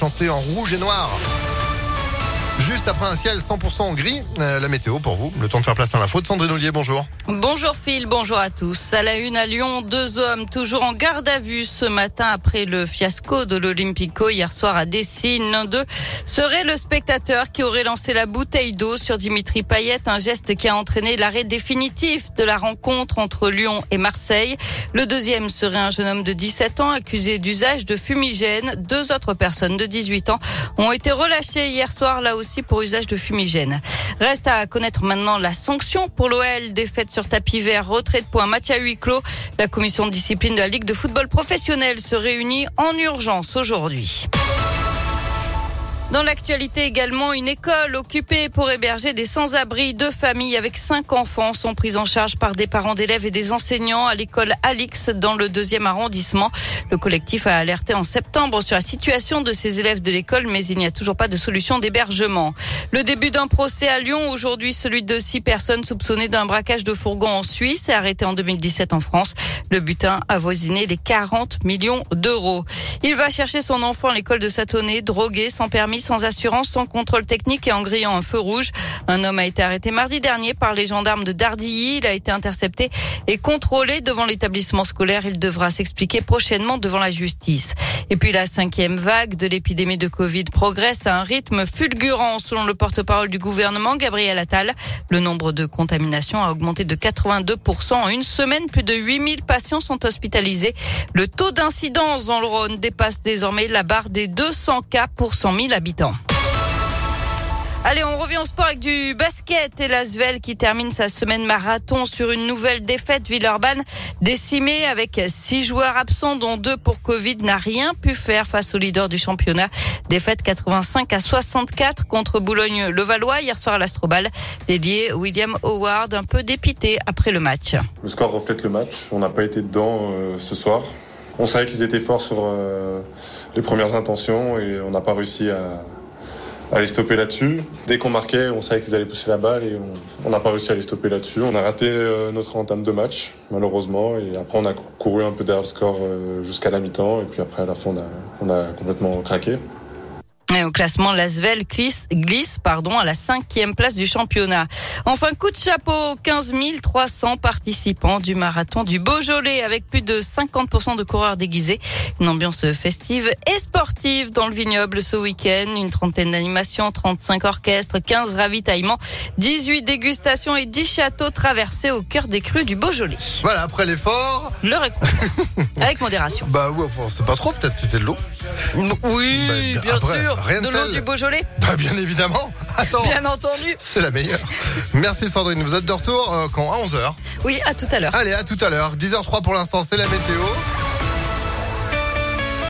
chanté en rouge et noir. Juste après un ciel 100% gris, euh, la météo pour vous. Le temps de faire place à l'info de Sandrine Ollier, bonjour. Bonjour Phil, bonjour à tous. À la une à Lyon, deux hommes toujours en garde à vue ce matin après le fiasco de l'Olympico hier soir à Dessine. L'un d'eux serait le spectateur qui aurait lancé la bouteille d'eau sur Dimitri Payet, un geste qui a entraîné l'arrêt définitif de la rencontre entre Lyon et Marseille. Le deuxième serait un jeune homme de 17 ans accusé d'usage de fumigène. Deux autres personnes de 18 ans ont été relâchées hier soir là aussi pour usage de. Reste à connaître maintenant la sanction pour l'OL, défaite sur tapis vert, retrait de points, match à. La commission de discipline de la Ligue de football professionnel se réunit en urgence aujourd'hui. Dans l'actualité également, une école occupée pour héberger des sans-abri. Deux familles avec cinq enfants sont prises en charge par des parents d'élèves et des enseignants à l'école Alix dans le deuxième arrondissement. Le collectif a alerté en septembre sur la situation de ces élèves de l'école, mais il n'y a toujours pas de solution d'hébergement. Le début d'un procès à Lyon, aujourd'hui celui de six personnes soupçonnées d'un braquage de fourgon en Suisse et arrêté en 2017 en France. Le butin a voisiné les 40 millions d'euros. Il va chercher son enfant à l'école de Satonnet, drogué, sans permis sans assurance, sans contrôle technique et en grillant un feu rouge. Un homme a été arrêté mardi dernier par les gendarmes de Dardilly. Il a été intercepté et contrôlé devant l'établissement scolaire. Il devra s'expliquer prochainement devant la justice. Et puis la cinquième vague de l'épidémie de Covid progresse à un rythme fulgurant selon le porte-parole du gouvernement, Gabriel Attal. Le nombre de contaminations a augmenté de 82% en une semaine. Plus de 8000 patients sont hospitalisés. Le taux d'incidence dans le Rhône dépasse désormais la barre des 200 cas pour 100 000 habitants. Allez, on revient au sport avec du basket et l'Asvel qui termine sa semaine marathon sur une nouvelle défaite. Villeurbanne décimée avec six joueurs absents dont deux pour Covid n'a rien pu faire face au leader du championnat. Défaite 85 à 64 contre Boulogne-le-Valois hier soir à l'Astrobal. Dédié William Howard un peu dépité après le match. Le score reflète le match. On n'a pas été dedans euh, ce soir. On savait qu'ils étaient forts sur euh, les premières intentions et on n'a pas réussi à les stopper là-dessus. Dès qu'on marquait, on savait qu'ils allaient pousser la balle et on n'a pas réussi à les stopper là-dessus. On a raté euh, notre entame de match, malheureusement, et après on a couru un peu derrière le score euh, jusqu'à la mi-temps, et puis après à la fin on a complètement craqué. Et au classement, l'Asvel glisse, glisse pardon, à la cinquième place du championnat. Enfin, coup de chapeau, 15 300 participants du marathon du Beaujolais avec plus de 50% de coureurs déguisés. Une ambiance festive et sportive dans le vignoble ce week-end. Une trentaine d'animations, 35 orchestres, 15 ravitaillements, 18 dégustations et 10 châteaux traversés au cœur des crues du Beaujolais. Voilà, après l'effort. Le avec modération. Bah ouais, c'est pas trop, peut-être c'était de l'eau. Oui, bah, bien sûr. De l'eau du Beaujolais bah, Bien évidemment. Attends. Bien entendu. C'est la meilleure. Merci Sandrine. Vous êtes de retour euh, quand? À 11h. Oui, à tout à l'heure. Allez, à tout à l'heure. 10h03 pour l'instant, c'est la météo.